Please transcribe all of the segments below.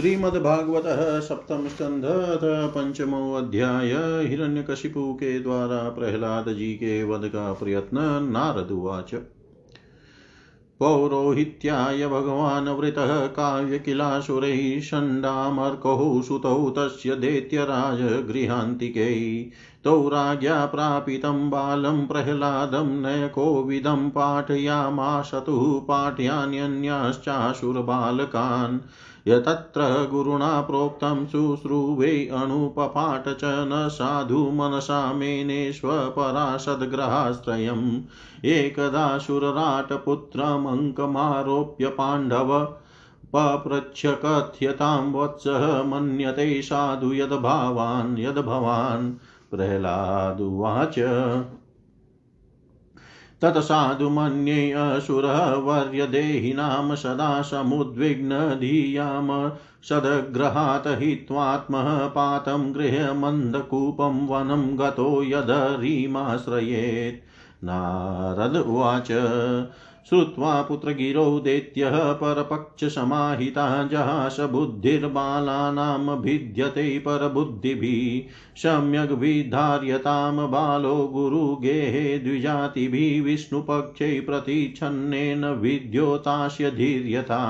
श्रीमद्भागवत सप्तम स्कंध पंचमो अध्याय हिरण्यकशिपु के द्वारा प्रहलाद जी के वध का प्रयत्न, नारद उवाच। पौरोहित्याय भगवान् वृतः काव्यकिलासुरैः षण्डामर्कौ सुतौ तस्य दैत्यराज गृहान्तिकै तौ राज्ञा प्रापितं बालं प्रह्लादं नयकोविदं पाठयामाशतुः पाठयान्यन्याश्चाशुरबालकान् यतत्र गुरुणा प्रोक्तं शुश्रूवे अणुपपाठ च न साधु मनसा मेनेष्वपराशद्ग्रहाश्रयम्। एकदा शुरराटपुत्रमङ्कमारोप्य पाण्डव पप्रच्छ कथ्यतां वत्सः मन्यते साधु यद्भावान्, यद्भवान्। प्रह्लादुवाच तत्साधु मन्ये असुरः वर्यदेहिनां सदा समुद्विग्नधियाम सदग्रहात् हित्वात्मः पातं गृहमन्दकूपं वनं गतो यदरीमाश्रयेत् नारद उवाच, श्रुत्वा पुत्रगिरौ दैत्यः परपक्षसमाहिता जहास बुद्धिर्बालानां भिद्यते परबुद्धिभिः। सम्यग् विधार्यतां बालो गुरुगेहे द्विजातिभिः विष्णुपक्षे प्रतिच्छन्नेन विद्योतास्य धीर्यता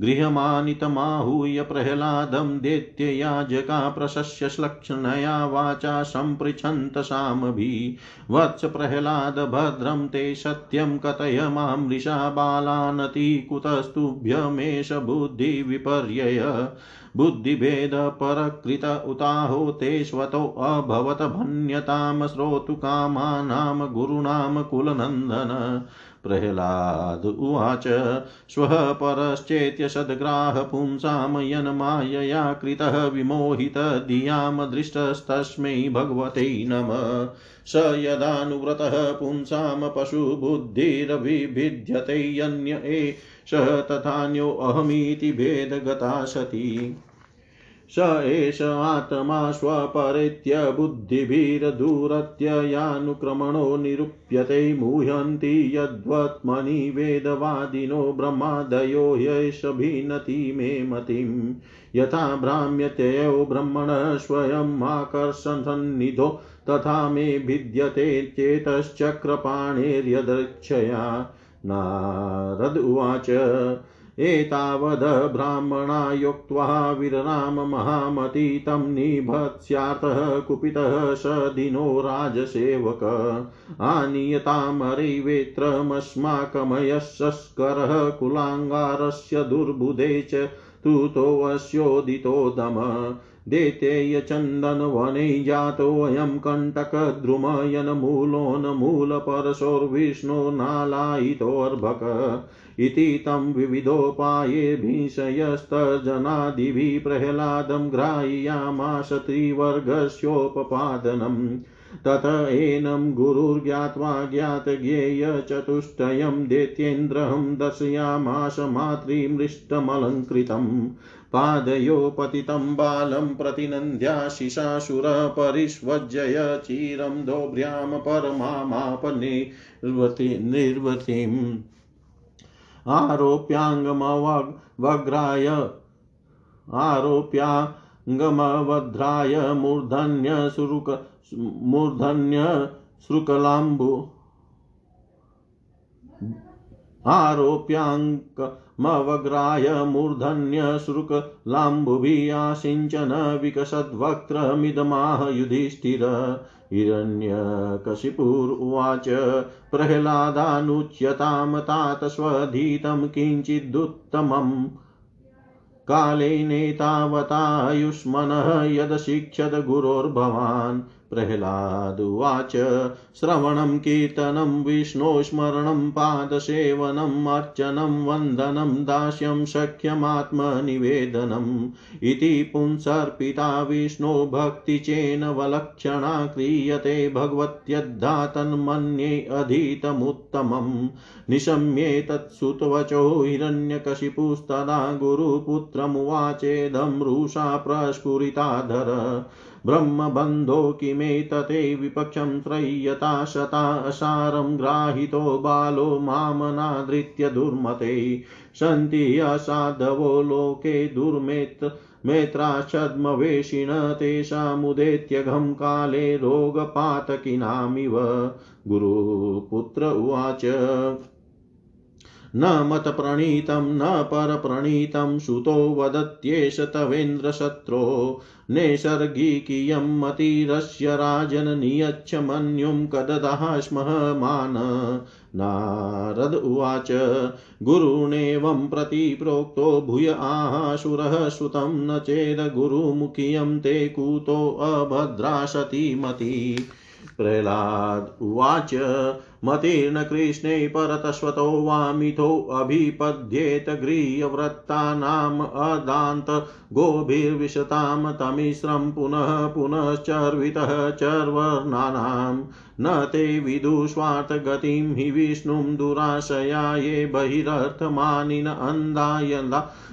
गृहमानितमाहूय प्रह्लादं दैत्ययाजका प्रशस्य श्लक्षणया वाचा सम्पृच्छन्त सामभिः। वत्स प्रह्लाद भद्रं ते सत्यं कथय मामृषा कुतस्तुभ्यमेष बुद्धिविपर्यय। बुद्धिभेदपरकृत उताहो ते स्वतोऽभवत् भन्यतां श्रोतुकामानां गुरूणां कुलनन्दन। प्रह्लाद उवाच, श्वः परश्चेत्य सद्ग्राह पुंसां यन्मायया कृतः विमोहितधियाँ दृष्टस्तस्मै भगवते नमः। स यदानुव्रतः पुंसां पशुबुद्धिरभिभिद्यते यन्य एष तथान्योऽहमीति भेदगता सती। स एष आत्मा स्वपरेत्य बुद्धिभिरदूरत्ययानुक्रमणो निरूप्यते मुह्यन्ति यद्वत्मनि वेदवादिनो ब्रह्मादयो ह्येष भिन्नति मे मतिम्। यथा भ्राम्यत्ययो ब्रह्मणः स्वयम् आकर्षन्निधो तथा मे भिद्यते चेतश्चक्रपाणेर्यदृच्छया। नारद उवाच, एतावद् ब्राह्मणा योक्त्वा विरराम महामती तं निभत्स्यार्थः कुपितः स दिनो राजसेवक। आनीयतामरैवेत्रमस्माकमयशस्करः कुलाङ्गारस्य दुर्बुधे च तुतोऽस्योदितो दम। देतेयचन्दनवने जातोऽयं कण्टकद्रुमयनमूलोन्मूलपरशोर्विष्णोर्नालायितोऽर्भक इति तं विविधोपाये भीषयस्तर्जनादिभिः प्रह्लादं ग्राह्यामाश त्रिवर्गस्योपपादनम् तत एनं गुरुर्ज्ञात्वा ज्ञातज्ञेयचतुष्टयं दैत्येन्द्रहं दर्शयामाश मातृमृष्टमलङ्कृतम्। पादयो पतितं बालं प्रतिनन्द्याशिषासुरः परिष्वज्जय चिरं दोभ्र्यां परमामापनिर्वति आरोप्याङ्गमवग्राय आरोप्याङ्गमवध्राय मूर्धन्यसुरुक मूर्धन्यश्रुकलाम्बु आरोप्याङ्कमवग्राय मूर्धन्यश्रुकलाम्बुभियासिञ्चन विकसद्वक्त्रमिदमाह युधिष्ठिर हिरण्यकशिपुरुवाच प्रह्लादानुच्यतां तात स्वधीतं किञ्चिदुत्तमम्। कालेनेतावतायुष्मनः यदशिक्षत गुरोर्भवान् प्रह्लादुवाच श्रवणं, कीर्तनं, विष्णोस्मरणं पादसेवनम् अर्चनं, वन्दनं, दास्यं सख्यमात्मनिवेदनम् इति पुंसर्पिता विष्णो भक्तिचेनवलक्षणा क्रियते भगवत्यद्धा तन्मन्ये अधीतमुत्तमम् निशम्येतत्सुतवचो हिरण्यकशिपुस्तदा गुरुपुत्रमुवाचेदं, रुषा प्रस्फुरिताधर। ब्रह्मबन्धो किं मे तते विपक्षं त्रय्यता शता असारं ग्राहितो बालो मामनादृत्य दुर्मते सन्ति असाधवो लोके दुर्मेत् मेत्राच्छद्मवेशिण तेषामुदेत्यघं काले रोगपातकिनामिव। गुरुपुत्र उवाच। न मतप्रणीतं, न परप्रणीतं, सुतो वदत्येष तवेन्द्रशत्रो। नैसर्गिकीयं मतिरस्य राजन् नियच्छ मन्युं कददः स्मः मान। नारद उवाच, गुरुणेवं प्रति प्रोक्तो भूय आहासुरः श्रुतं न चेदगुरुमुखियं ते कुतोऽभद्रा सती मती प्रह्लाद उवाच मतिर्न कृष्णे परतस्वतो वामिथोऽभिपद्येत गृह्यवृत्तानाम् अदान्त गोभिर्विशतां तमिश्रं पुनः पुनश्चर्वितः चर्वर्णानाम् न ते विदुस्वार्थगतिं हि विष्णुं दुराशया ये बहिरर्थमानिन अन्धाय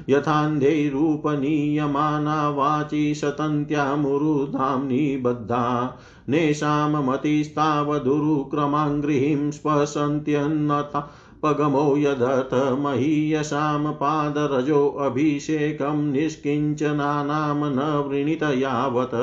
यथान्धैरूपनीयमाना वाचि सतन्त्यामुरुधां निबद्धा मतिस्तावदुरुक्रमाङ्गृहीं स्पशन्त्यन्नता पगमो यदथ महीयसां पादरजोऽभिषेकं निष्किञ्चनानां न वृणीत यावत्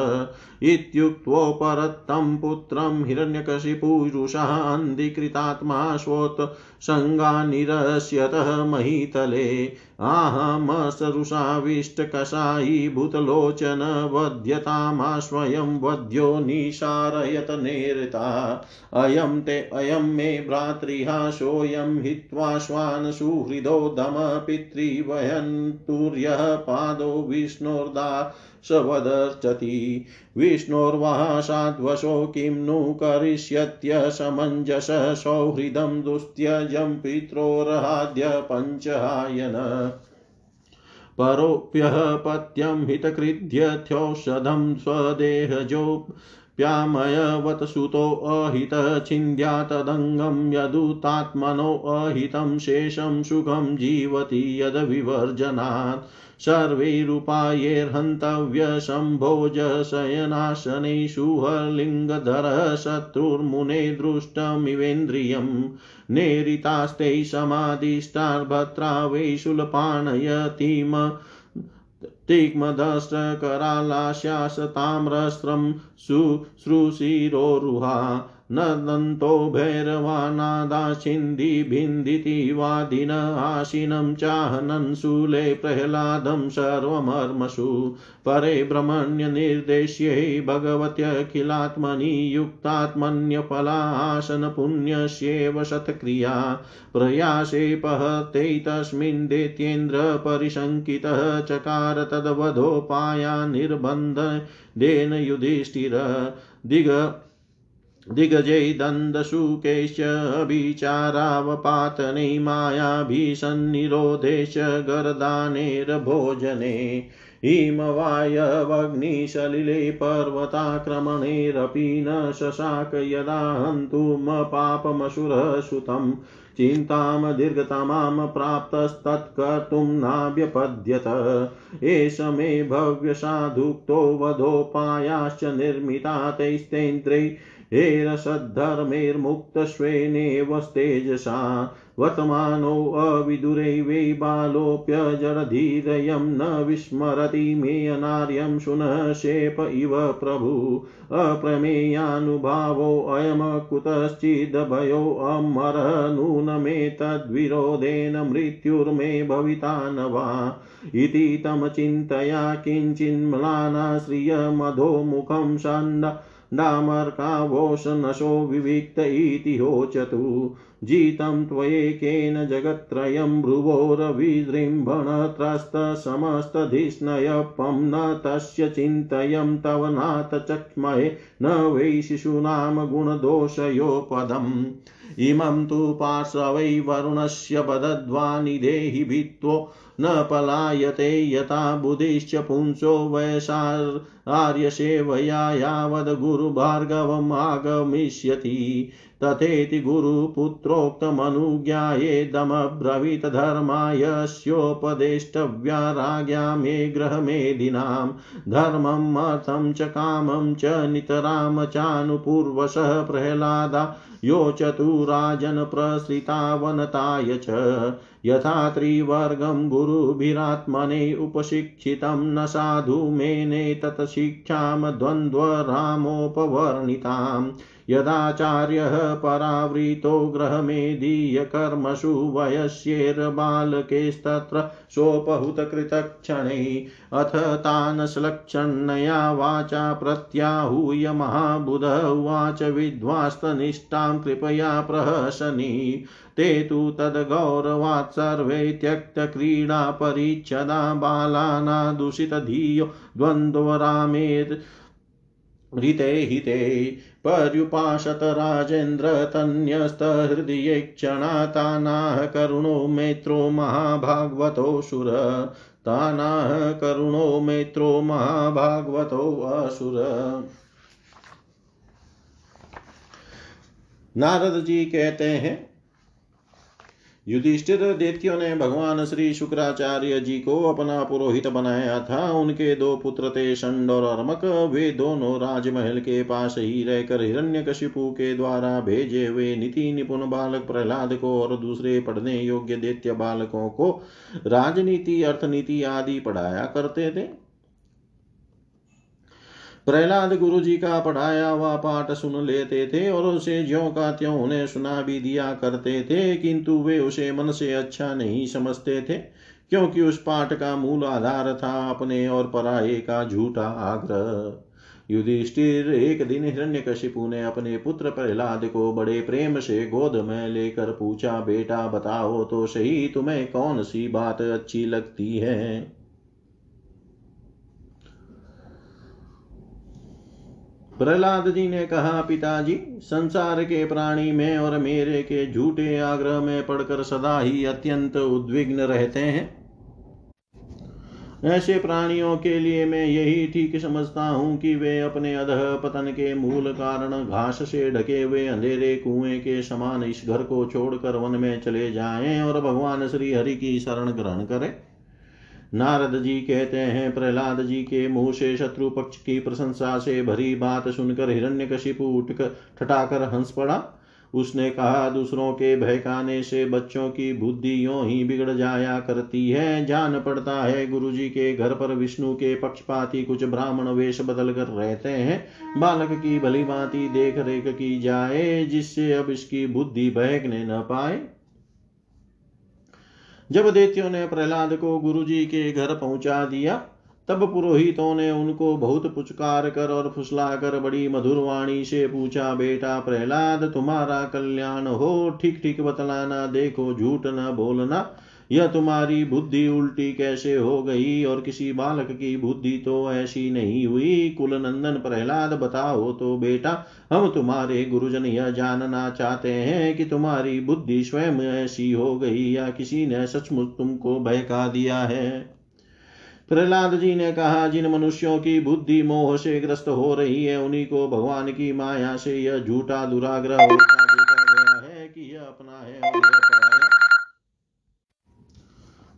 इत्युक्त्वोपरत्तं पुत्रं हिरण्यकशिपुरुषः अन्धिकृतात्मा स्वोत् सङ्गानिरस्यतः महीतले। आहमसरुषाविष्टकषायी भूतलोचन वध्यतामाश्वयं वध्यो निशारयत नेरता अयं ते अयं मे भ्रातृहा सोऽयं हित्वा श्वान् सुहृदो दम पितृवयन्तुर्यः पादो विष्णोर्दा सवदर्चति। विष्णोर्वा साध्वशो किं नु करिष्यत्यसमञ्जस सौहृदं दुस्त्यजं पित्रोरहाद्य पञ्चहायन। परोऽप्यः पत्यं हितकृध्यथ्यौषधं स्वदेहजो प्यामयवत्सुतोऽहितछिन्द्या तदङ्गं यदुतात्मनोऽहितं शेषं सुखं जीवति यद्विवर्जनात्। सर्वैरुपायैर्हन्तव्यशम्भोजशयनाशनेषु हलिङ्गधरः शत्रुर्मुने दृष्टमिवेन्द्रियम् नेरितास्ते समादिष्टार्भत्रा वै तिग्मदष्टकरालास्यासताम्रस्रं शुश्रूषिरोरुहा नदन्तो भैरवानादाशिन्दिभिन्दिति वादिन आशिनं चाहनन् शूले प्रह्लादं सर्वमर्मसु। परे ब्रह्मण्यनिर्देश्यै भगवत्यखिलात्मनि युक्तात्मन्यफलासनपुण्यस्येव शतक्रिया। प्रयासे पहते तस्मिन् दैत्येन्द्रपरिशङ्कितः चकार तद्वधोपाया निर्बन्धेन युधिष्ठिर। दिग दिग्गजै दन्दशुकेश विचारावपातने मायाभिसन्निरोधेश गरदानेर्भोजने हिमवायवग्निशलिले पर्वताक्रमणेरपि न शशाक यदा हन्तुमपापमसुरः सुतं चिन्तां दीर्घतमां प्राप्तस्तत्कर्तुं नाभ्यपद्यत। एष मे भव्यसाधुक्तो वधोपायाश्च निर्मिता तैस्तेन्द्रै हेरसद्धर्मैर्मुक्तस्वेनेवस्तेजसा वर्तमानोऽविदुरै वै बालोऽप्यजरधीरयं न विस्मरति मे अनार्यं शुनः शेप इव प्रभु। अप्रमेयानुभावोऽयमकुतश्चिदभयोऽमरः नूनमेतद्विरोधेन मृत्युर्मे भविता न वा। इति तमचिन्तया किञ्चिन्म्लाना श्रियमधोमुखं सन्द डामर्कावोशनशो विविक्त इति होचतु। जीतं त्वयेकेन जगत्त्रयं भ्रुवोरविजृम्भणत्रस्तसमस्तधिष्णयपं न तस्य चिन्तयं तव नाथ चक्ष्महे न वै शिशूनां गुणदोषयोपदम् इमं तु पार्श्वै वरुणस्य बदध्वानि देहि भित्वो न पलायते यथा बुधिश्च पुंसो वयसार्यसेवया यावद् गुरुभार्गवमागमिष्यति तथेति गुरुपुत्रोक्तमनुज्ञायेदमब्रवीत धर्मायस्योपदेष्टव्या राज्ञा मे गृहमेधिनां धर्मम् अर्थं च कामं च नितरां चानुपूर्वशः प्रह्लादा यो चतुराजनप्रसृतावनताय च यथा त्रिवर्गं गुरुभिरात्मने उपशिक्षितं न साधु मेने तत्शिक्षां द्वन्द्वरामोपवर्णिताम्। यदाचार्यः परावृतो ग्रहमेदीयकर्मसु वयस्येर्बालकेस्तत्र सोपहुतकृतक्षणैः। अथ तान् श्लक्षण्या वाचा प्रत्याहूय महाबुध उवाच विद्वास्तनिष्ठां कृपया प्रहसनी। ते तु तद्गौरवात् सर्वे त्यक्तक्रीडापरिच्छदा बालाना दूषितधियो द्वन्द्वरामेत् ऋते हिते। पर्युपासत राजेन्द्र तन्यस्तहृदये क्षणातानाः करुणो मेत्रो महाभागवतोऽसुर तानाः करुणो मेत्रो महाभागवतोऽसुर नारद जी कहते हैं युधिष्ठिर दैत्यों ने भगवान श्री शुक्राचार्य जी को अपना पुरोहित बनाया था। उनके दो पुत्र थे षंड और अर्मक। वे दोनों राजमहल के पास ही रहकर हिरण्यकशिपु के द्वारा भेजे हुए नीति निपुण बालक प्रहलाद को और दूसरे पढ़ने योग्य दैत्य बालकों को राजनीति, अर्थनीति आदि पढ़ाया करते थे। प्रहलाद गुरु जी का पढ़ाया हुआ पाठ सुन लेते थे और उसे ज्यो का त्यों उन्हें सुना भी दिया करते थे, किंतु वे उसे मन से अच्छा नहीं समझते थे, क्योंकि उस पाठ का मूल आधार था अपने और पराये का झूठा आग्रह। युधिष्ठिर एक दिन हिरण्यकशिपु ने अपने पुत्र प्रहलाद को बड़े प्रेम से गोद में लेकर पूछा, बेटा, बताओ तो सही, तुम्हें कौन सी बात अच्छी लगती है? प्रहलाद जी ने कहा, पिताजी, संसार के प्राणी में और मेरे के झूठे आग्रह में पड़कर सदा ही अत्यंत उद्विग्न रहते हैं। ऐसे प्राणियों के लिए मैं यही ठीक समझता हूँ कि वे अपने अधः पतन के मूल कारण घास से ढके हुए अंधेरे कुएँ के समान इस घर को छोड़कर वन में चले जाएँ और भगवान श्री हरि की शरण ग्रहण करें। नारद जी कहते हैं, प्रहलाद जी के मुँह से शत्रु पक्ष की प्रशंसा से भरी बात सुनकर हिरण्यकशिपु उठकर ठटाकर हंस पड़ा। उसने कहा, दूसरों के बहकाने से बच्चों की बुद्धि यो ही बिगड़ जाया करती है। जान पड़ता है गुरु जी के घर पर विष्णु के पक्षपाती कुछ ब्राह्मण वेश बदल कर रहते हैं। बालक की भली भांति देख रेख की जाए, जिससे अब इसकी बुद्धि बहकने न पाए। जब देतियों ने प्रहलाद को गुरु जी के घर पहुँचा दिया, तब पुरोहितों ने उनको बहुत पुचकार कर और फुसला कर बड़ी मधुर वाणी से पूछा, बेटा प्रहलाद, तुम्हारा कल्याण हो ठीक ठीक बतलाना, देखो, झूठ न बोलना यह तुम्हारी बुद्धि उल्टी कैसे हो गई? और किसी बालक की बुद्धि तो ऐसी नहीं हुई। कुल नंदन प्रहलाद, बताओ तो बेटा, हम तुम्हारे गुरुजन यह जानना चाहते हैं कि तुम्हारी बुद्धि स्वयं ऐसी हो गई या किसी ने सचमुच तुमको बहका दिया है? प्रहलाद जी ने कहा, जिन मनुष्यों की बुद्धि मोह से ग्रस्त हो रही है, उन्हीं को भगवान की माया से यह झूठा दुराग्रह होता देखा गया है कि यह अपना है और यह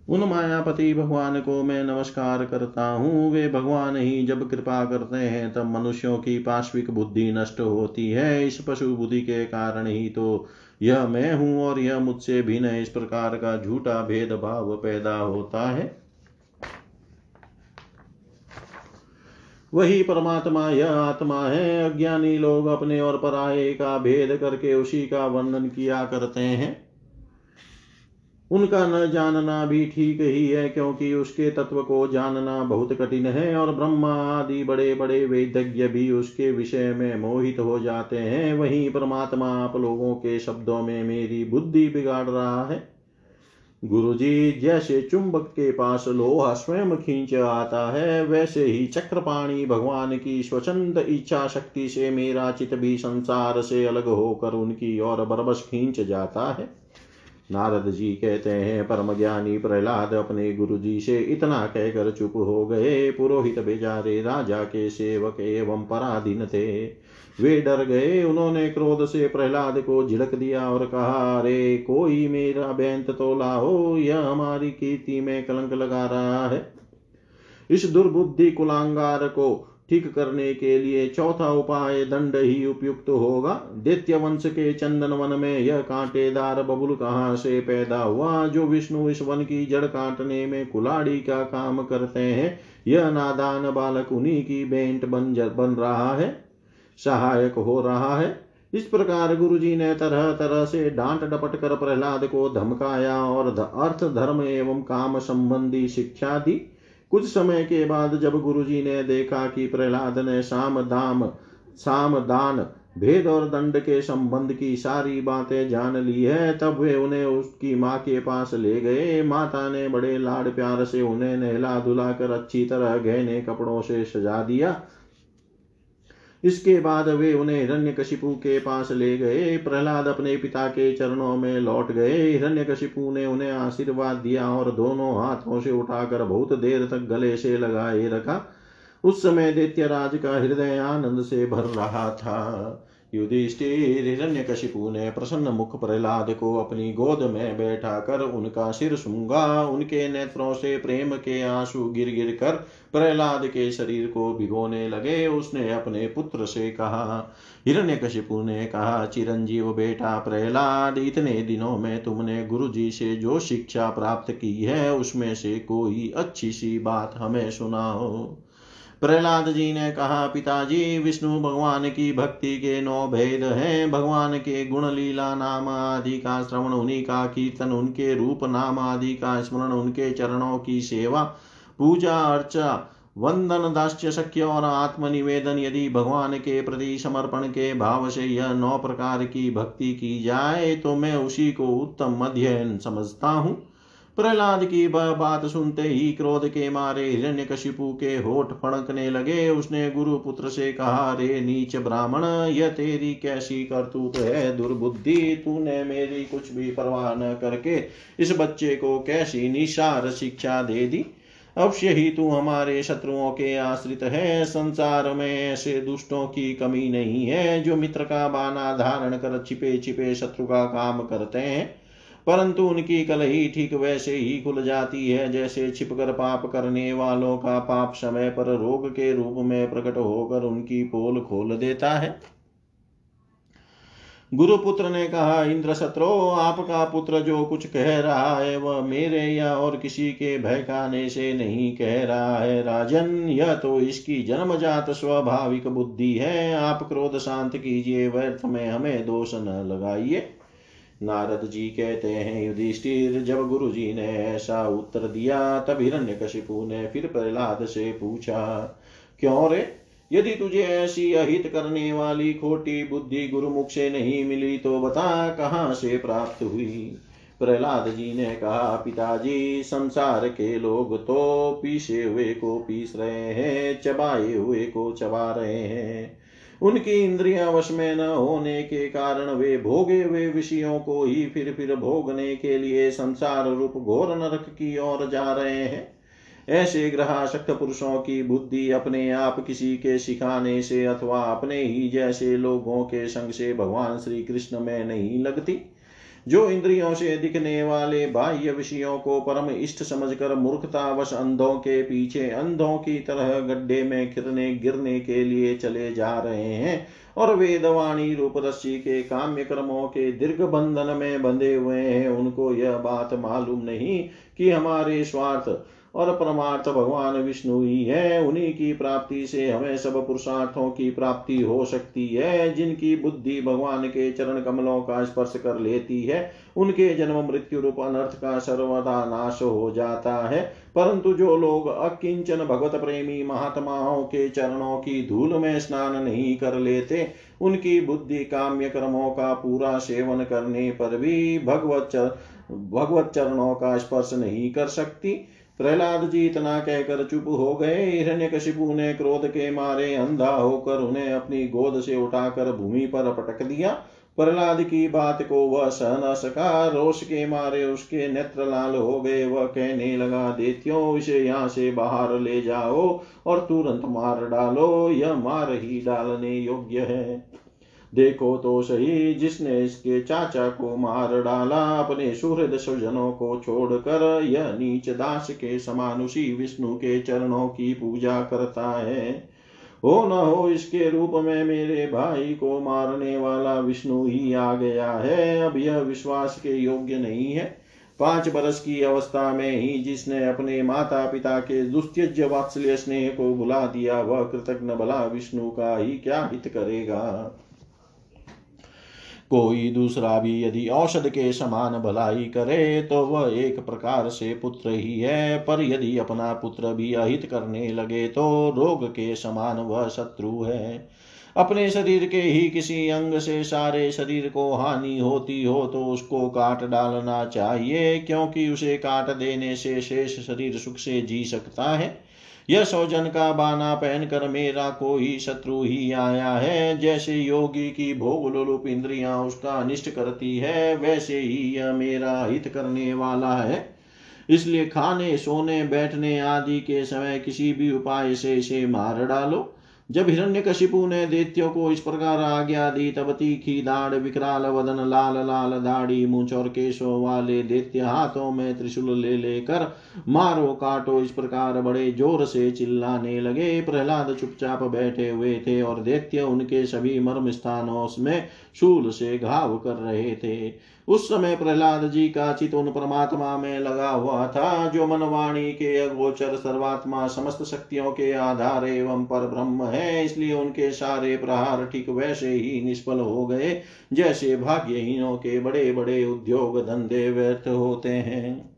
उन मायापति भगवान को मैं नमस्कार करता हूँ। वे भगवान ही जब कृपा करते हैं, तब मनुष्यों की पाश्विक बुद्धि नष्ट होती है। इस पशु बुद्धि के कारण ही तो यह मैं हूँ और यह मुझसे भिन्न इस प्रकार का झूठा भेदभाव पैदा होता है। वही परमात्मा यह आत्मा है। अज्ञानी लोग अपने और पराये का भेद करके उसी का वर्णन किया करते हैं। उनका न जानना भी ठीक ही है, क्योंकि उसके तत्व को जानना बहुत कठिन है, और ब्रह्मा आदि बड़े बड़े वेदज्ञ भी उसके विषय में मोहित हो जाते हैं। वहीं परमात्मा आप लोगों के शब्दों में मेरी बुद्धि बिगाड़ रहा है। गुरु जी जैसे चुंबक के पास लोहा स्वयं खींच आता है, वैसे ही चक्रपाणी भगवान की स्वचंद इच्छा शक्ति से मेरा चित भी संसार से अलग होकर उनकी ओर बरबस खींच जाता है। नारद जी कहते हैं, परम ज्ञानी प्रहलाद अपने गुरु जी से इतना कहकर चुप हो गए। पुरोहित बेचारे राजा के सेवक एवं पराधीन थे। वे डर गए। उन्होंने क्रोध से प्रहलाद को झिड़क दिया और कहा, अरे, कोई मेरा बेंत तो लाओ यह हमारी कीर्ति में कलंक लगा रहा है। इस दुर्बुद्धि कुलांगार को ठीक करने के लिए चौथा उपाय दंड ही उपयुक्त होगा। दैत्य वंश के चंदन वन में यह कांटेदार बबुल कहाँ से पैदा हुआ? जो विष्णु इस वन की जड़ काटने में कुलाड़ी का काम करते हैं, यह नादान बालक उन्हीं की बेंट बन बन रहा है, सहायक हो रहा है। इस प्रकार गुरु जी ने तरह तरह से डांट डपट कर प्रहलाद को धमकाया और अर्थ, धर्म एवं काम संबंधी शिक्षा दी। कुछ समय के बाद जब गुरुजी ने देखा कि प्रहलाद ने साम दाम, साम दान, भेद और दंड के संबंध की सारी बातें जान ली है, तब वे उन्हें उसकी माँ के पास ले गए। माता ने बड़े लाड प्यार से उन्हें नहला धुला कर अच्छी तरह गहने कपड़ों से सजा दिया। इसके बाद वे उन्हें हिरण्यकशिपु के पास ले गए। प्रहलाद अपने पिता के चरणों में लौट गए। हिरण्यकशिपु ने उन्हें आशीर्वाद दिया और दोनों हाथों से उठाकर बहुत देर तक गले से लगाए रखा। उस समय दैत्यराज का हृदय आनंद से भर रहा था। युधिष्ठिर हिरण्यकशिपु ने प्रसन्न मुख प्रहलाद को अपनी गोद में बैठा कर उनका सिर सूँगा उनके नेत्रों से प्रेम के आँसू गिर गिर कर प्रहलाद के शरीर को भिगोने लगे। उसने अपने पुत्र से कहा, हिरण्यकशिपु ने कहा, चिरंजीव बेटा प्रहलाद, इतने दिनों में तुमने गुरु जी से जो शिक्षा प्राप्त की है, उसमें से कोई अच्छी सी बात हमें सुनाओ। प्रहलाद जी ने कहा, पिताजी, विष्णु भगवान की भक्ति के नौ भेद हैं। भगवान के गुण लीला नाम आदि का श्रवण, उन्हीं का कीर्तन, उनके रूप नाम आदि का स्मरण, उनके चरणों की सेवा, पूजा, अर्चा, वंदन, दास्य शक्य और आत्मनिवेदन, यदि भगवान के प्रति समर्पण के भाव से यह नौ प्रकार की भक्ति की जाए तो मैं उसी को उत्तम अध्ययन समझता हूँ। प्रहलाद की बात सुनते ही क्रोध के मारे हिरण्यकशिपु के होठ फड़कने लगे। उसने गुरु पुत्र से कहा, रे नीच ब्राह्मण, यह तेरी कैसी करतूत है? दुर्बुद्धि, तूने मेरी कुछ भी परवाह न करके इस बच्चे को कैसी निशार शिक्षा दे दी? अवश्य ही तू हमारे शत्रुओं के आश्रित है। संसार में ऐसे दुष्टों की कमी नहीं है, जो मित्र का बाना धारण कर छिपे छिपे शत्रु का काम करते हैं। परंतु उनकी कल ही ठीक वैसे ही खुल जाती है, जैसे छिपकर पाप करने वालों का पाप समय पर रोग के रूप में प्रकट होकर उनकी पोल खोल देता है। गुरुपुत्र ने कहा, इंद्र शत्रो, आपका पुत्र जो कुछ कह रहा है, वह मेरे या और किसी के भयकाने से नहीं कह रहा है। राजन, यह तो इसकी जन्मजात स्वाभाविक बुद्धि है। आप क्रोध शांत कीजिए, व्यर्थ में हमें दोष न लगाइए। नारद जी कहते हैं, युधिष्ठिर, जब गुरु जी ने ऐसा उत्तर दिया, तब हिरण्यकशिपु ने फिर प्रहलाद से पूछा, क्यों रे? यदि तुझे ऐसी अहित करने वाली खोटी बुद्धि गुरुमुख से नहीं मिली तो बता कहाँ से प्राप्त हुई? प्रहलाद जी ने कहा, पिताजी, संसार के लोग तो पीसे हुए को पीस रहे हैं, चबाए हुए को चबा रहे हैं। उनकी इंद्रियाँ वश में न होने के कारण वे भोगे हुए विषयों को ही फिर फिर भोगने के लिए संसार रूप घोर नरक की ओर जा रहे हैं। ऐसे ग्रहाशक्त पुरुषों की बुद्धि अपने आप किसी के सिखाने से अथवा अपने ही जैसे लोगों के संग से भगवान श्री कृष्ण में नहीं लगती। जो इंद्रियों से दिखने वाले बाह्य विषयों को परम इष्ट समझकर मूर्खतावश अंधों के पीछे, अंधों की तरह गड्ढे में खिरने, गिरने के लिए चले जा रहे हैं और वेदवाणी रूप के काम्य कर्मों के दीर्घ बंधन में बंधे हुए हैं, उनको यह बात मालूम नहीं कि हमारे स्वार्थ और परमार्थ भगवान विष्णु ही है। उन्हीं की प्राप्ति से हमें सब पुरुषार्थों की प्राप्ति हो सकती है। जिनकी बुद्धि भगवान के चरण कमलों का स्पर्श कर लेती है, उनके जन्म मृत्यु रूप अनर्थ का सर्वदा नाश हो जाता है। परंतु जो लोग अकिंचन भगवत प्रेमी महात्माओं के चरणों की धूल में स्नान नहीं कर लेते, उनकी बुद्धि काम्य कर्मों का पूरा सेवन करने पर भी भगवत भगवत चरणों का स्पर्श नहीं कर सकती। प्रहलाद जी इतना कहकर चुप हो गए। हिरण्यकशिपु ने क्रोध के मारे अंधा होकर उन्हें अपनी गोद से उठाकर भूमि पर पटक दिया। प्रहलाद की बात को वह सह न सका रोष के मारे उसके नेत्र लाल हो गए। वह कहने लगा, देत्यो, इसे यहाँ से बाहर ले जाओ और तुरंत मार डालो। यह मार ही डालने योग्य है। देखो तो सही, जिसने इसके चाचा को मार डाला, अपने सुहृद स्वजनों को छोड़कर यह नीच दास के समान उसी विष्णु के चरणों की पूजा करता है। हो न हो, इसके रूप में मेरे भाई को मारने वाला विष्णु ही आ गया है। अब यह विश्वास के योग्य नहीं है। पाँच बरस की अवस्था में ही जिसने अपने माता पिता के दुस्त्यज वात्सल्य स्नेह को भुला दिया, वह कृतज्ञ भला विष्णु का ही क्या हित करेगा? कोई दूसरा भी यदि औषध के समान भलाई करे तो वह एक प्रकार से पुत्र ही है। पर यदि अपना पुत्र भी अहित करने लगे तो रोग के समान वह शत्रु है। अपने शरीर के ही किसी अंग से सारे शरीर को हानि होती हो तो उसको काट डालना चाहिए, क्योंकि उसे काट देने से शेष शरीर सुख से जी सकता है। यह सौजन का बाना पहनकर मेरा कोई शत्रु ही आया है। जैसे योगी की भोग लोलुप इंद्रिया उसका अनिष्ट करती है, वैसे ही यह मेरा हित करने वाला है। इसलिए खाने, सोने, बैठने आदि के समय किसी भी उपाय से इसे मार डालो। जब हिरण्य हिरण्यकशिपु ने दैत्यों को इस प्रकार आज्ञा दी, तब तीखी दाढ़, विकराल वदन, लाल लाल दाढ़ी, मूछ और केशों वाले दैत्य हाथों में त्रिशूल ले लेकर मारो काटो, इस प्रकार बड़े ज़ोर से चिल्लाने लगे। प्रहलाद चुपचाप बैठे हुए थे और दैत्य उनके सभी मर्म स्थानों में शूल से घाव कर रहे थे। उस समय प्रहलाद जी का चित उन परमात्मा में लगा हुआ था, जो मनवाणी के अगोचर सर्वात्मा समस्त शक्तियों के आधार एवं पर ब्रह्म है, इसलिए उनके सारे प्रहार ठीक वैसे ही निष्फल हो गए, जैसे भाग्यहीनों के बड़े बड़े उद्योग धंधे व्यर्थ होते हैं।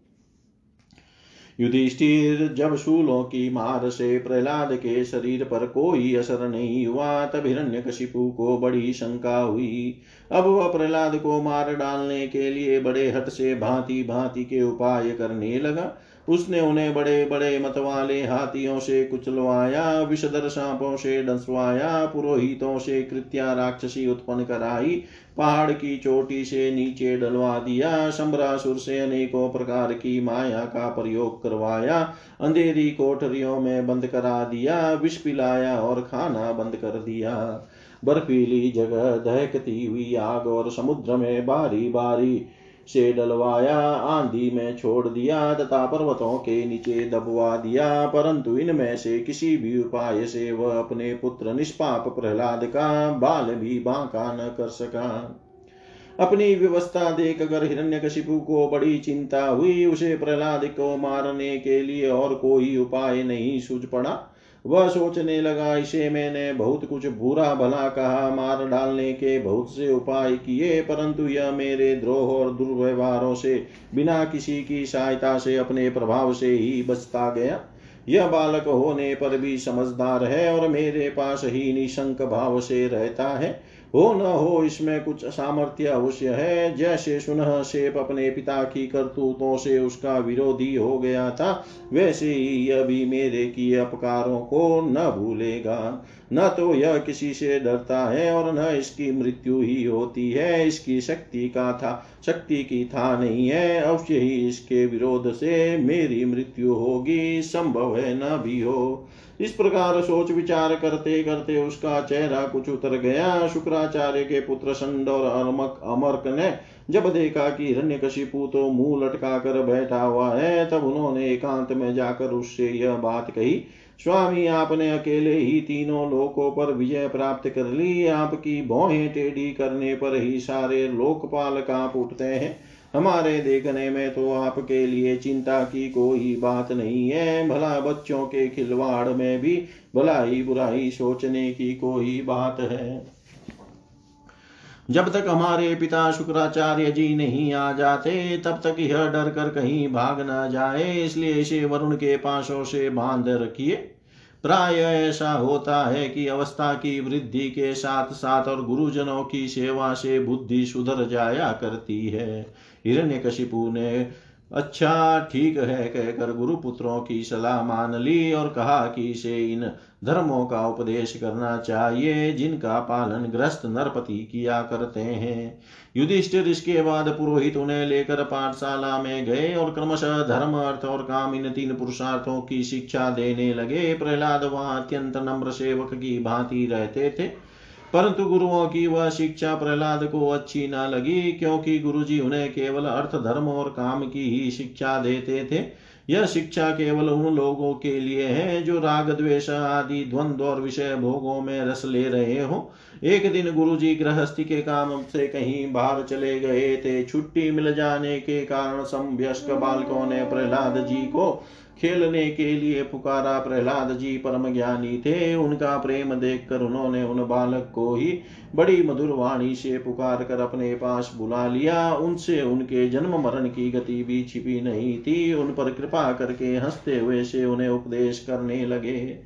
युधिष्ठिर, जब शूलों की मार से प्रहलाद के शरीर पर कोई असर नहीं हुआ, तब हिरण्यकशिपु को बड़ी शंका हुई। अब वह प्रहलाद को मार डालने के लिए बड़े हट से भांति भांति के उपाय करने लगा। उसने उन्हें बड़े बड़े मतवाले हाथियों से कुचलवाया, विषधर सांपों से डसवाया, पुरोहितों से कृत्या राक्षसी उत्पन्न कराई, पहाड़ की चोटी से नीचे डलवा दिया शंबरासुर से अनेकों प्रकार की माया का प्रयोग करवाया, अंधेरी कोठरियों में बंद करा दिया, विष पिलाया और खाना बंद कर दिया। बर्फीली जगह दहकती हुई आग और समुद्र में बारी बारी से डलवाया, आंधी में छोड़ दिया, तथा पर्वतों के नीचे दबवा दिया, परंतु इनमें से किसी भी उपाय से वह अपने पुत्र निष्पाप प्रहलाद का बाल भी बांका न कर सका। अपनी व्यवस्था देख अगर हिरण्यकशिपु को बड़ी चिंता हुई। उसे प्रहलाद को मारने के लिए और कोई उपाय नहीं सूझ पड़ा। वह सोचने लगा, इसे मैंने बहुत कुछ बुरा भला कहा, मार डालने के बहुत से उपाय किए, परंतु यह मेरे द्रोह और दुर्व्यवहारों से बिना किसी की सहायता से अपने प्रभाव से ही बचता गया। यह बालक होने पर भी समझदार है और मेरे पास ही निशंक भाव से रहता है। हो न हो, इसमें कुछ सामर्थ्य अवश्य है। जैसे सुनह शेप अपने पिता की करतूतों से उसका विरोधी हो गया था, वैसे ही यह भी मेरे की अपकारों को न भूलेगा। न तो यह किसी से डरता है और न इसकी मृत्यु ही होती है। इसकी शक्ति का था, शक्ति की था नहीं है। अवश्य ही इसके विरोध से मेरी मृत्यु होगी, संभव है न भी हो। इस प्रकार सोच विचार करते करते उसका चेहरा कुछ उतर गया। शुक्राचार्य के पुत्र संड और अमक अमर्क ने जब देखा कि हिरण्यकशिपु तो मुँह लटका कर बैठा हुआ है, तब उन्होंने एकांत में जाकर उससे यह बात कही, स्वामी, आपने अकेले ही तीनों लोकों पर विजय प्राप्त कर ली। आपकी भौहें टेढ़ी करने पर ही सारे लोकपाल काँप उठते हैं। हमारे देखने में तो आपके लिए चिंता की कोई बात नहीं है। भला बच्चों के खिलवाड़ में भी भलाई बुराई सोचने की कोई बात है। जब तक हमारे पिता शुक्राचार्य जी नहीं आ जाते, तब तक यह डर कर कहीं भाग न जाए। इसलिए इसे वरुण के पासों से बाँध रखिए। प्राय ऐसा होता है कि अवस्था की वृद्धि के साथ साथ और गुरुजनों की सेवा से बुद्धि सुधर जाया करती है। हिरण्यकशिपु ने अच्छा ठीक है, कहकर गुरुपुत्रों की सलाह मान ली और कहा कि इसे इन धर्मों का उपदेश करना चाहिए, जिनका पालन ग्रस्त नरपति किया करते हैं। युधिष्ठिर इसके बाद पुरोहित उन्हें लेकर पाठशाला में गए और क्रमशः धर्म, अर्थ और काम इन तीन पुरुषार्थों की शिक्षा देने लगे। प्रहलाद वहाँ अत्यंत नम्र सेवक की भांति रहते थे। परंतु गुरुओं की वह शिक्षा प्रहलाद को अच्छी न लगी, क्योंकि गुरुजी उन्हें केवल अर्थ, धर्म और काम की ही शिक्षा देते थे। यह शिक्षा केवल उन लोगों के लिए है जो राग, द्वेष आदि, द्वंद्व और विषय भोगों में रस ले रहे हो। एक दिन गुरु जी गृहस्थी के काम से कहीं बाहर चले गए थे। छुट्टी मिल जाने के कारण समभ्यस्क बालकों ने प्रहलाद जी को खेलने के लिए पुकारा प्रहलाद जी परम ज्ञानी थे। उनका प्रेम देखकर उन्होंने उन बालक को ही बड़ी मधुर वाणी से पुकार कर अपने पास बुला लिया। उनसे उनके जन्म मरण की गति भी छिपी नहीं थी। उन पर कृपा करके हँसते हुए से उन्हें उपदेश करने लगे।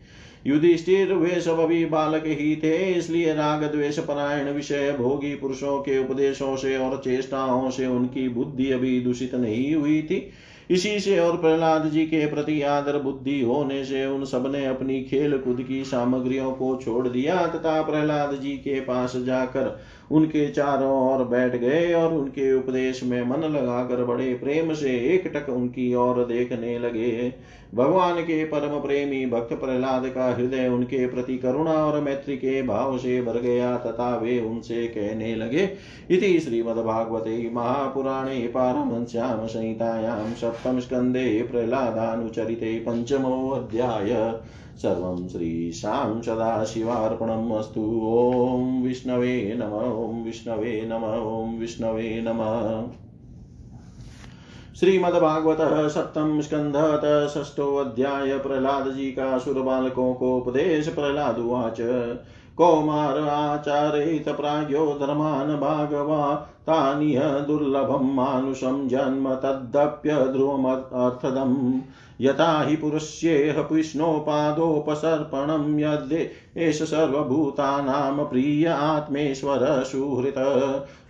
युधिष्ठिर वे सब अभी बालक ही थे, इसलिए राग द्वेष परायण विषय भोगी पुरुषों के उपदेशों से और चेष्टाओं से उनकी बुद्धि अभी दूषित नहीं हुई थी। इसी से और प्रहलाद जी के प्रति आदर बुद्धि होने से उन सबने अपनी खेल कूद की सामग्रियों को छोड़ दिया तथा प्रहलाद जी के पास जाकर उनके चारों ओर बैठ गए और उनके उपदेश में मन लगाकर बड़े प्रेम से एक टक उनकी ओर देखने लगे। भगवान के परम प्रेमी भक्त प्रहलाद का हृदय उनके प्रति करुणा और मैत्री के भाव से भर गया तथा वे उनसे कहने लगे, इति श्रीमद्भागवते महापुराणे पारमश्याम संहितायां सप्तम स्कन्धे पंचमो पञ्चमोऽध्याय सर्वं श्रीशां सदाशिवार्पणम् अस्तु। ॐ विष्णवे नम, ॐ विष्णवे नम, ॐ विष्णवे नमः। श्रीमद्भागवत सप्तम स्कंधत षष्ठोऽध्याय प्रहलाद जी का सुर बालकों को उपदेश प्रहलाद उवाच। कौमार आचारयित प्राज्ञो धर्मान् भागवा, तानिह दुर्लभं मानुषं जन्म तदप्यध्रुवमर्थदम् यथा हि पुरुष्येह विष्णोपादोपसर्पणं यद्य एष सर्वभूतानां प्रिय आत्मेश्वर सुहृत,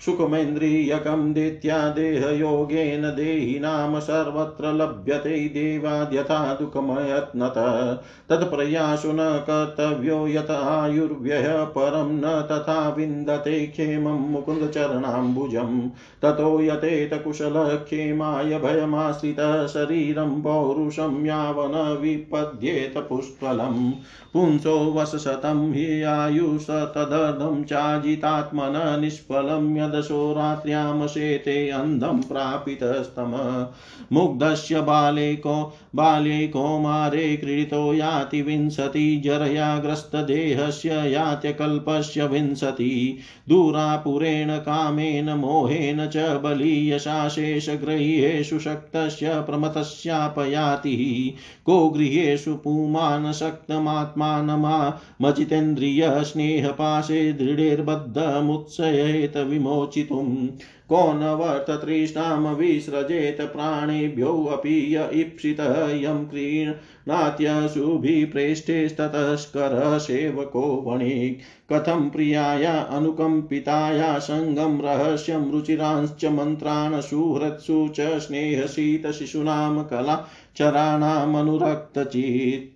सुखमेन्द्रियकं दित्या देहयोगेन देहिनां सर्वत्र लभ्यते देवाद्यथा दुःखमयत्नत तत्प्रयासो न कर्तव्यो यत आयुर्व्यय परं न तथा विन्दते क्षेमं मुकुन्दचरणाम्बुजं ततो यतेत कुशलक्षेमाय भयमाश्रितः शरीरं पौरुषं यावन विपद्येत पुष्कलम्। पुंसो वशशतं हि आयुष तदर्धं चाजितात्मन निष्फलं यदशो रात्र्यामशेते अन्धं प्रापितस्तम। मुग्धस्य बाले को बाल्ये कौमारे क्रीडितो याति विंशति जरया ग्रस्तदेहस्य यात्यकल्पस्य विंशति। दूरापुरेण कामेन, मोहेन च बलीयशाशेषगृह्येषु शक्तस्य प्रमतस्यापयाति को गृहेषु पुमान् शक्तमात्मानमामजितेन्द्रियस्नेहपाशे दृढैर्बद्धमुत्सयेत विमोचितुम्। को न वर्ततृष्णां विसृजेत प्राणेभ्योऽपि य ईप्सितः यं क्रीणात्यशुभिप्रेष्ठेस्ततस्करः सेवको वणिक् कथं प्रियाय अनुकम्पिताया सङ्गं रहस्यं रुचिरांश्च मन्त्रान् सुहृत्सु च स्नेहशीतशिशूनां कला चराणामनुरक्तचित्।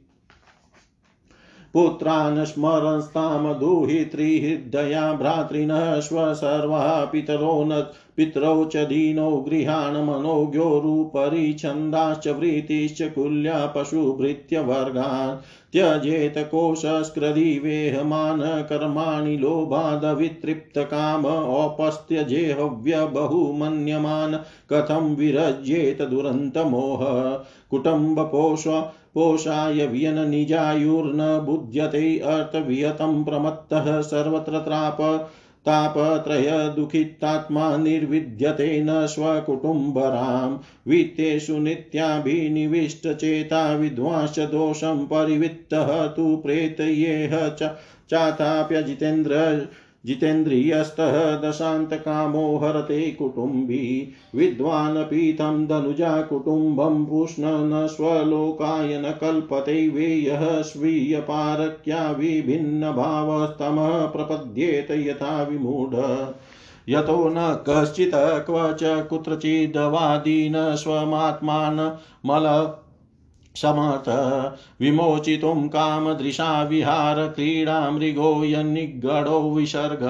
पुत्रान् स्मरंस्तां दुहितृहृदया भ्रातॄन् स्वसर्वाः पितरो न पितरौ च दीनौ गृहान् मनोज्ञोरुपरि छन्दाश्च वृत्तिश्च कुल्या पशुभृत्यवर्गान् त्यजेत कोशस्कृदिवेहमान कर्माणि लोभादवितृप्तकाम औपस्त्यजेहव्य बहुमन्यमान् कथं विरज्येत दुरन्तमोह। कुटुम्बपोष पोषाय वियननिजायुर्न बुध्यते अर्थविहतं प्रमत्तः सर्वत्र त्राप तापत्रय दुःखितात्मा निर्विद्यते न स्वकुटुम्बरां वित्तेषु नित्याभिनिविष्टचेता विद्वांश्च दोषं परिवित्तः तु प्रेतयेह चाथाप्यजितेन्द्र जितेन्द्रियस्तः दशान्तकामो हरते कुटुम्बी। विद्वानपि तं धनुजा कुटुम्बं पुष्ण न स्वलोकाय न कल्पते वेयः स्वीयपारक्या विभिन्नभावस्तमः प्रपद्येत यथा विमूढ। यतो न कश्चित् क्व च कुत्रचिदवादीन स्वमात्मानमल समर्थ। विमोचितुं कामदृशा मृगो यन्निगडो विसर्ग।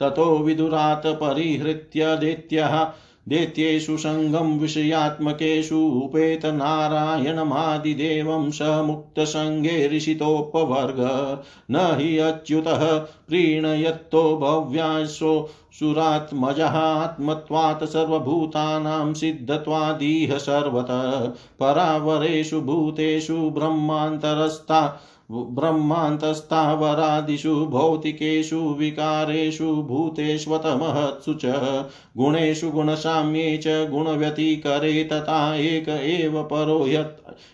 ततो विदुरात् परिहृत्य दैत्यः दैत्येषु सङ्गं विषयात्मकेषु उपेतनारायणमादिदेवं स मुक्तसङ्गे ऋषितोपवर्ग। न हि अच्युतः प्रीणयत्तो भव्यासो सुरात्मजः आत्मत्वात् सर्वभूतानां सिद्धत्वादिह सर्वतः। परावरेषु भूतेषु ब्रह्मान्तरस्था ब्रह्मान्तस्तावरादिषु, भौतिकेषु, विकारेषु, भूतेष्वतमहत्सु च, गुणेषु गुणसाम्ये च, गुणव्यतिकरे तथा एक एव परो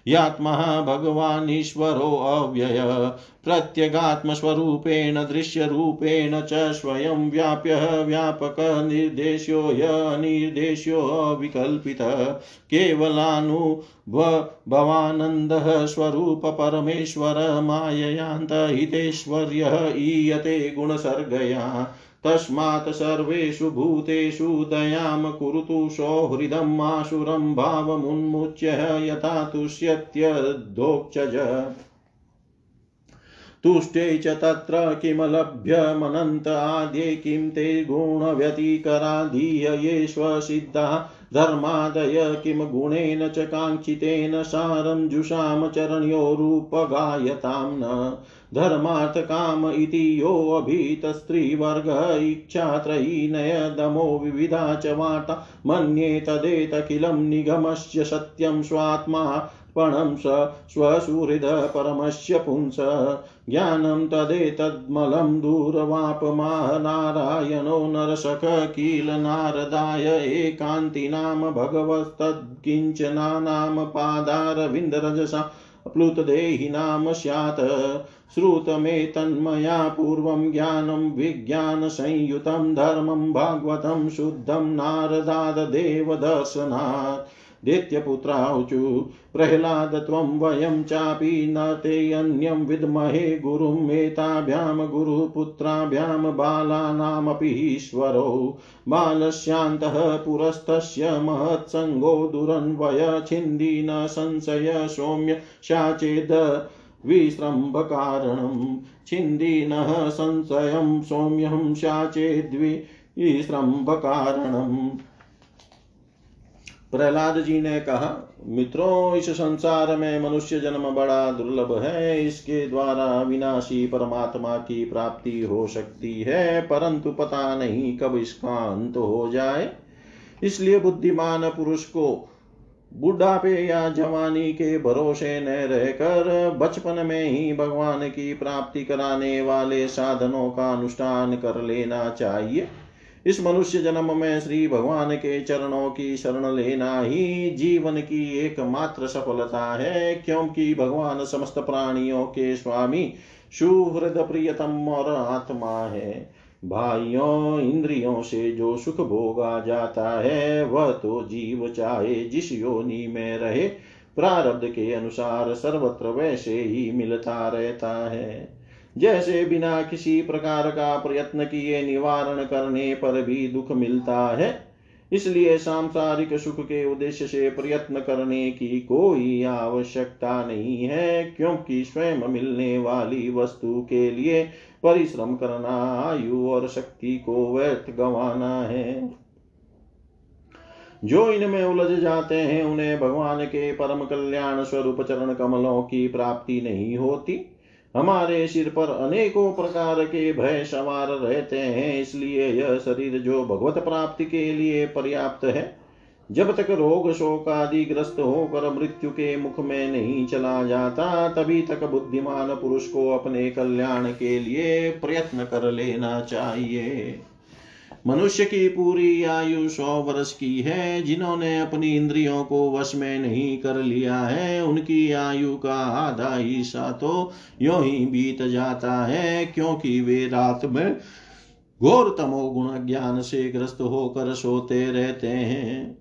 यात्मा भगवानीश्वरो अव्यय। प्रत्यगात्मस्वरूपेण, दृश्यरूपेण च स्वयं व्याप्य व्यापकनिर्देश्यो यनिर्देश्यो विकल्पितः। केवलानुभवानन्दः स्वरूपपरमेश्वर ईयते गुणसर्गया। तस्मात् सर्वेषु भूतेषु दयां कुरुतु सौहृदम् आशुरं भावमुन्मुच्य, यथा तुष्यत्यधोक्षज तुष्टे च तत्र किमलभ्यमनन्त आद्ये किं ते ये स्वसिद्धा धर्मादय किं गुणेन च काङ्क्षितेन सारं जुषां चरणयोरुपगायतां न। धर्मार्थकाम इति योऽभीतस्त्रीवर्ग इच्छात्रयीनयदमो विविधा च वाटा मन्ये तदेतखिलं निगमस्य सत्यं स्वात्मा पणं स स्वसुहृद परमस्य पुंस। ज्ञानं तदेतद्मलं दूरवापमाह नारायणो नरसख किल नारदाय एकान्तिनाम भगवस्तत्किञ्चनानां पादारविन्दरजसा प्लुतदेहिनां स्यात्। श्रुतमेतन्मया पूर्वं ज्ञानं विज्ञानसंयुतं धर्मं भागवतं शुद्धं नारदाददेवदर्शनात्। दैत्यपुत्राऊचु प्रह्लाद त्वं वयं चापि न ते अन्यं विद्महे गुरुं एताभ्यां गुरुपुत्राभ्यां बालानामपि ईश्वरो। बालस्यान्तः पुरस्तस्य महत्सङ्गो दुरन्वय छिन्दी न संशय सौम्य शाचेद विस्रम्भकारणं छिन्दिनः संशयं सौम्यं शाचेद्वि विस्रम्भकारणम् प्रहलाद जी ने कहा, मित्रों, इस संसार में मनुष्य जन्म बड़ा दुर्लभ है। इसके द्वारा विनाशी परमात्मा की प्राप्ति हो सकती है, परंतु पता नहीं कब इसका अंत हो जाए। इसलिए बुद्धिमान पुरुष को बुढ़ापे या जवानी के भरोसे न रहकर बचपन में ही भगवान की प्राप्ति कराने वाले साधनों का अनुष्ठान कर लेना चाहिए। इस मनुष्य जन्म में श्री भगवान के चरणों की शरण लेना ही जीवन की एकमात्र सफलता है, क्योंकि भगवान समस्त प्राणियों के स्वामी सुहृद प्रियतम और आत्मा है। भाइयों, इंद्रियों से जो सुख भोगा जाता है, वह तो जीव चाहे जिस योनि में रहे, प्रारब्ध के अनुसार सर्वत्र वैसे ही मिलता रहता है। जैसे बिना किसी प्रकार का प्रयत्न किए निवारण करने पर भी दुख मिलता है, इसलिए सांसारिक सुख के उद्देश्य से प्रयत्न करने की कोई आवश्यकता नहीं है, क्योंकि स्वयं मिलने वाली वस्तु के लिए परिश्रम करना, आयु और शक्ति को व्यर्थ गंवाना है। जो इनमें उलझ जाते हैं, उन्हें भगवान के परम कल्याण स्वरूप चरण कमलों की प्राप्ति नहीं होती। हमारे सिर पर अनेकों प्रकार के भय सवार रहते हैं, इसलिए यह शरीर जो भगवत प्राप्ति के लिए पर्याप्त है, जब तक रोग शोक आदि ग्रस्त होकर मृत्यु के मुख में नहीं चला जाता, तभी तक बुद्धिमान पुरुष को अपने कल्याण के लिए प्रयत्न कर लेना चाहिए। मनुष्य की पूरी आयु सौ वर्ष की है, जिन्होंने अपनी इंद्रियों को वश में नहीं कर लिया है, उनकी आयु का आधा हिस्सा तो यो ही बीत जाता है, क्योंकि वे रात में घोर तमो गुण ज्ञान से ग्रस्त होकर सोते रहते हैं।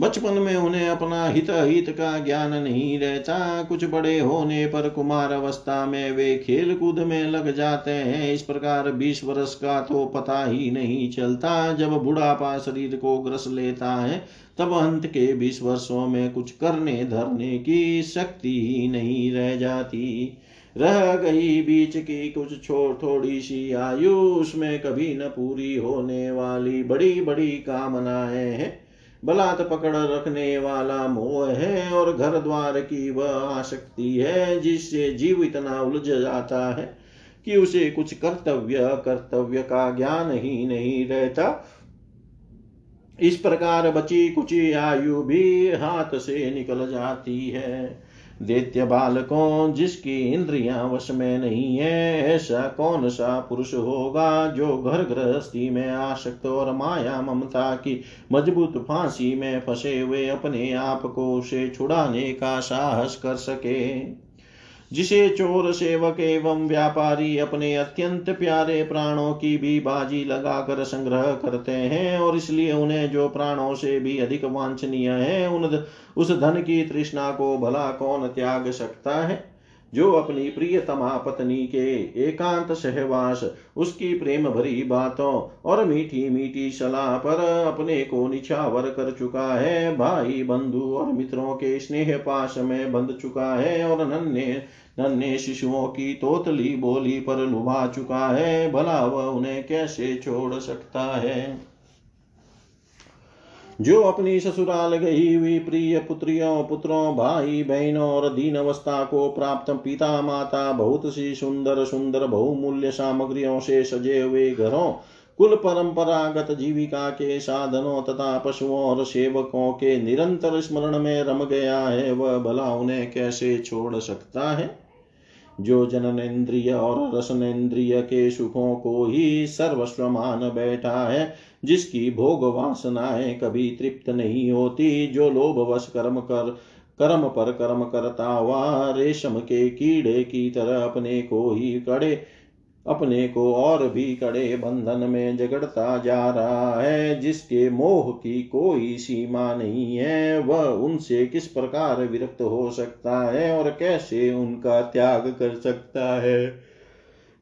बचपन में उन्हें अपना हित हित का ज्ञान नहीं रहता। कुछ बड़े होने पर कुमार अवस्था में वे खेल कूद में लग जाते हैं। इस प्रकार बीस वर्ष का तो पता ही नहीं चलता। जब बुढ़ापा शरीर को ग्रस लेता है, तब अंत के बीस वर्षों में कुछ करने धरने की शक्ति ही नहीं रह जाती। रह गई बीच की कुछ छोड़ थोड़ी सी आयु, उसमें कभी न पूरी होने वाली बड़ी बड़ी कामनाएँ हैं। बलात् पकड़ रखने वाला मोह है और घर द्वार की वह आसक्ति है, जिससे जीव इतना उलझ जाता है कि उसे कुछ कर्तव्य कर्तव्य का ज्ञान ही नहीं रहता। इस प्रकार बची कुची आयु भी हाथ से निकल जाती है। दैत्य बालकों, जिसकी इंद्रियाँ वश में नहीं है, ऐसा कौन सा पुरुष होगा जो घर गृहस्थी में आशक्त और माया ममता की मज़बूत फांसी में फंसे हुए अपने आप को उसे छुड़ाने का साहस कर सके? जिसे चोर सेवक एवं व्यापारी अपने अत्यंत प्यारे प्राणों की भी बाजी लगाकर संग्रह करते हैं और इसलिए उन्हें जो प्राणों से भी अधिक वांछनीय है, उन उस धन की तृष्णा को भला कौन त्याग सकता है? जो अपनी प्रियतमा पत्नी के एकांत सहवास, उसकी प्रेम भरी बातों और मीठी मीठी सलाह पर अपने को निछावर कर चुका है, भाई बंधु और मित्रों के स्नेह पाश में बंध चुका है और नन्हे नन्हे शिशुओं की तोतली बोली, पर लुभा चुका है, भला वह उन्हें कैसे छोड़ सकता है? जो अपनी ससुराल गई हुई प्रिय पुत्रियों, पुत्रों, भाई, बहनों और दीन अवस्था को प्राप्त पिता, माता, बहुत सी सुंदर सुंदर, बहुमूल्य सामग्रियों से सजे हुए घरों कुल परंपरागत जीविका के साधनों तथा पशुओं और सेवकों के निरंतर स्मरण में रम गया है, वह भला उन्हें कैसे छोड़ सकता है? जो जननेन्द्रिय और रसनेन्द्रिय के सुखों को ही सर्वस्व मान बैठा है, जिसकी भोग वासनाएँ कभी तृप्त नहीं होती, जो लोभवश कर्म कर, कर्म पर कर्म करता हुआ रेशम के कीड़े की तरह अपने को ही कड़े अपने को और भी कड़े बंधन में जगड़ता जा रहा है, जिसके मोह की कोई सीमा नहीं है, वह उनसे किस प्रकार विरक्त हो सकता है और कैसे उनका त्याग कर सकता है?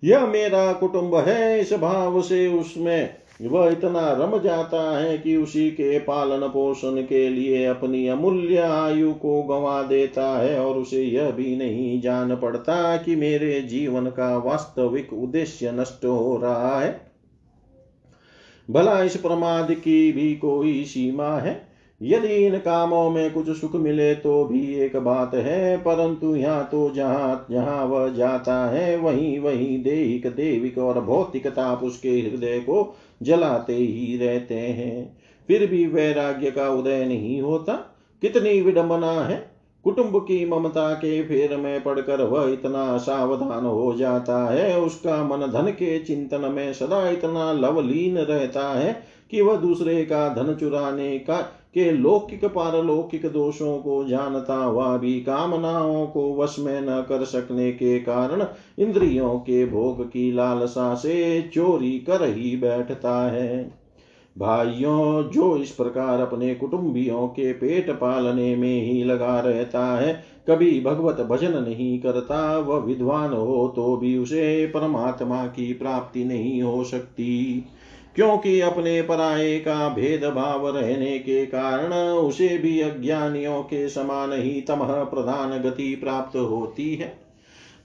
यह मेरा कुटुंब है, इस भाव से उसमें वह इतना रम जाता है कि उसी के पालन पोषण के लिए अपनी अमूल्य आयु को गंवा देता है और उसे यह भी नहीं जान पड़ता कि मेरे जीवन का वास्तविक उद्देश्य नष्ट हो रहा है। भला इस प्रमाद की भी कोई सीमा है? यदि इन कामों में कुछ सुख मिले तो भी एक बात है, परंतु यहाँ तो जहाँ जहाँ वह जाता है वहीं वहीं देहिक, देविक और भौतिक ताप उसके हृदय को जलाते ही रहते हैं। फिर भी वैराग्य का उदय नहीं होता। कितनी विडंबना है। कुटुंब की ममता के फेर में पड़कर वह इतना सावधान हो जाता है। उसका मन धन के चिंतन में सदा इतना लवलीन रहता है कि वह दूसरे का धन चुराने का के लौकिक पारलौकिक दोषों को जानता हुआ भी कामनाओं को वश में न कर सकने के कारण इंद्रियों के भोग की लालसा से चोरी कर ही बैठता है। भाइयों, जो इस प्रकार अपने कुटुंबियों के पेट पालने में ही लगा रहता है, कभी भगवत भजन नहीं करता, वह विद्वान हो तो भी उसे परमात्मा की प्राप्ति नहीं हो सकती। क्योंकि अपने पराये का भेदभाव रहने के कारण उसे भी अज्ञानियों के समान ही तमह प्रधान गति प्राप्त होती है।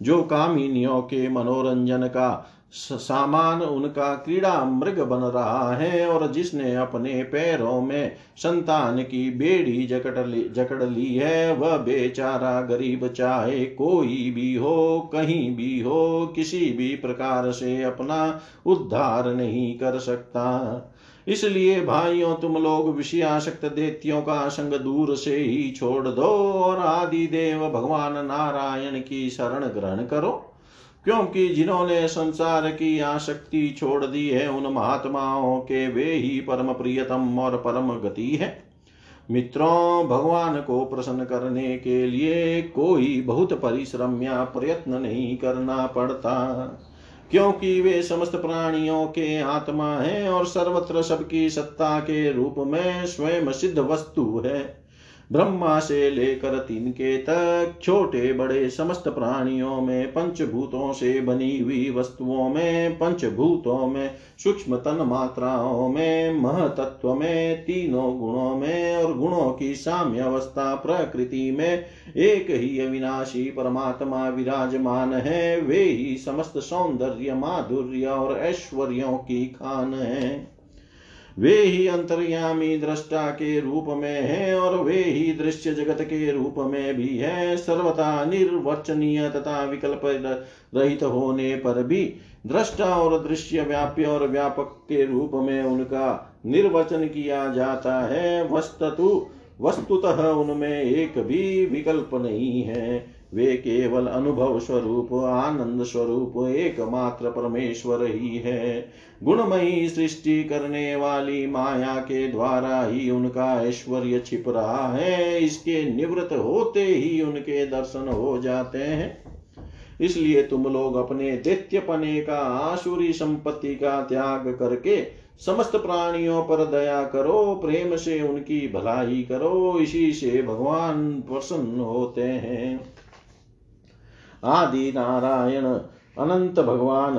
जो कामिनियों के मनोरंजन का सामान उनका क्रीड़ा मृग बन रहा है और जिसने अपने पैरों में संतान की बेड़ी जकड़ ली जकड़ ली है, वह बेचारा गरीब चाहे कोई भी हो, कहीं भी हो, किसी भी प्रकार से अपना उद्धार नहीं कर सकता। इसलिए भाइयों, तुम लोग विषयाशक्त देत्यों का संग दूर से ही छोड़ दो और आदि देव भगवान नारायण की शरण ग्रहण करो। क्योंकि जिन्होंने संसार की आसक्ति छोड़ दी है, उन महात्माओं के वे ही परम प्रियतम और परम गति है। मित्रों, भगवान को प्रसन्न करने के लिए कोई बहुत परिश्रम या प्रयत्न नहीं करना पड़ता, क्योंकि वे समस्त प्राणियों के आत्मा हैं और सर्वत्र सबकी सत्ता के रूप में स्वयं सिद्ध वस्तु है। ब्रह्मा से लेकर तिनके तक छोटे बड़े समस्त प्राणियों में, पंचभूतों से बनी हुई वस्तुओं में, पंचभूतों में, सूक्ष्म तन मात्राओं में, महतत्व में, तीनों गुणों में और गुणों की साम्य अवस्था प्रकृति में, एक ही अविनाशी परमात्मा विराजमान है, वे ही समस्त सौंदर्य, माधुर्य और ऐश्वर्यों की खान है। वे ही अंतर्यामी दृष्टा के रूप में है और वे ही दृश्य जगत के रूप में भी है। सर्वथा निर्वचनीय तथा विकल्प रहित होने पर भी दृष्टा और दृश्य व्याप्य और व्यापक के रूप में उनका निर्वचन किया जाता है। वस्तु वस्तुतः उनमें एक भी विकल्प नहीं है। वे केवल अनुभव स्वरूप, आनंद स्वरूप, एकमात्र परमेश्वर ही है। गुणमयी सृष्टि करने वाली माया के द्वारा ही उनका ऐश्वर्य छिप रहा है। इसके निवृत्त होते ही उनके दर्शन हो जाते हैं। इसलिए तुम लोग अपने दैत्यपने का, आसुरी संपत्ति का त्याग करके समस्त प्राणियों पर दया करो, प्रेम से उनकी भलाई करो। इसी से भगवान प्रसन्न होते हैं। आदि नारायण अनंत भगवान।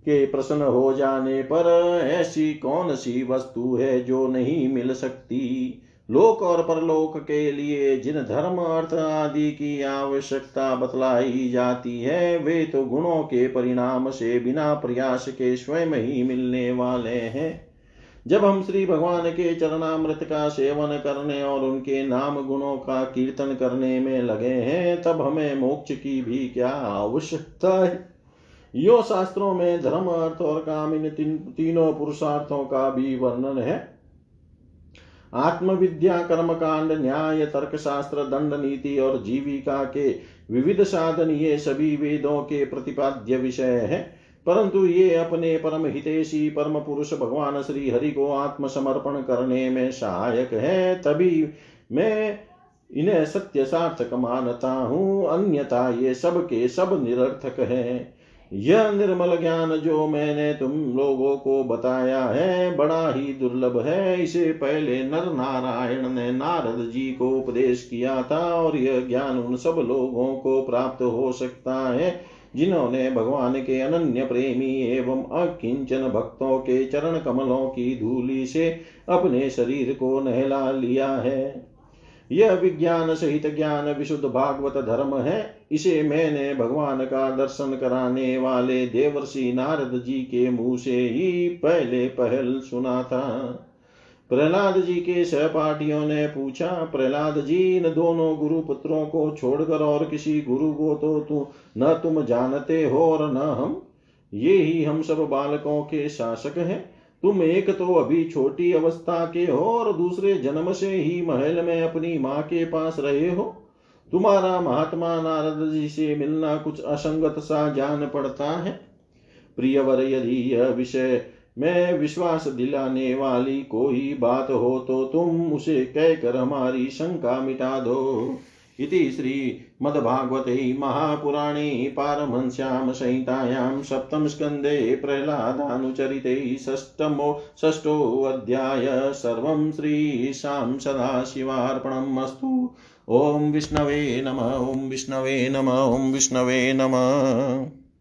के प्रसन्न हो जाने पर ऐसी कौन सी वस्तु है जो नहीं मिल सकती? लोक और परलोक के लिए जिन धर्म, अर्थ आदि की आवश्यकता बतलाई जाती है, वे तो गुणों के परिणाम से बिना प्रयास के स्वयं ही मिलने वाले हैं। जब हम श्री भगवान के चरणामृत का सेवन करने और उनके नाम गुणों का कीर्तन करने में लगे हैं तब हमें मोक्ष की भी क्या आवश्यकता है? यो शास्त्रों में धर्म अर्थ और काम इन तीन, तीनों पुरुषार्थों का भी वर्णन है। आत्मविद्या कर्म कांड न्याय तर्क शास्त्र दंड नीति और जीविका के विविध साधन ये सभी वेदों के प्रतिपाद्य विषय है। परंतु ये अपने परम हितेशी, परम पुरुष भगवान श्री हरि को आत्मसमर्पण करने में सहायक है, तभी मैं इन्हें सत्य सार्थक मानता हूँ। अन्यथा ये सब के सब निरर्थक है। यह निर्मल ज्ञान जो मैंने तुम लोगों को बताया है, बड़ा ही दुर्लभ है। इसे पहले नर नारायण ने नारद जी को उपदेश किया था और यह ज्ञान उन सब लोगों को प्राप्त हो सकता है। जिन्होंने भगवान के अनन्य प्रेमी एवं अकिंचन भक्तों के चरण कमलों की धूलि से अपने शरीर को नहला लिया है। यह विज्ञान सहित ज्ञान विशुद्ध भागवत धर्म है। इसे मैंने भगवान का दर्शन कराने वाले देवर्षि नारद जी के मुँह से ही पहले पहल सुना था। प्रहलाद जी के सहपाठियों ने पूछा, प्रहलाद जी, इन दोनों गुरु पुत्रों को छोड़कर और किसी गुरु को तो तू, न तुम जानते हो और न हम? ये ही हम सब बालकों के शासक हैं। तुम एक तो अभी छोटी अवस्था के हो और दूसरे जन्म से ही महल में अपनी माँ के पास रहे हो। तुम्हारा महात्मा नारद जी से मिलना कुछ असंगत सा जान पड़ता है। प्रियवर, यदि यह विषय में विश्वास दिलाने वाली कोई बात हो तो तुम उसे कहकर हमारी शंका मिटा दो। इति श्रीमद्भागवते महापुराणे पारमहंस्यां संहितायां सप्तम स्कंदे प्रह्लादानुचरिते षष्टमो षष्ठोऽध्याय सर्वं श्रीशां सदाशिवार्पणम् अस्तु। ॐ विष्णवे नम, ॐ विष्णवे नम, ॐ विष्णवे नमः।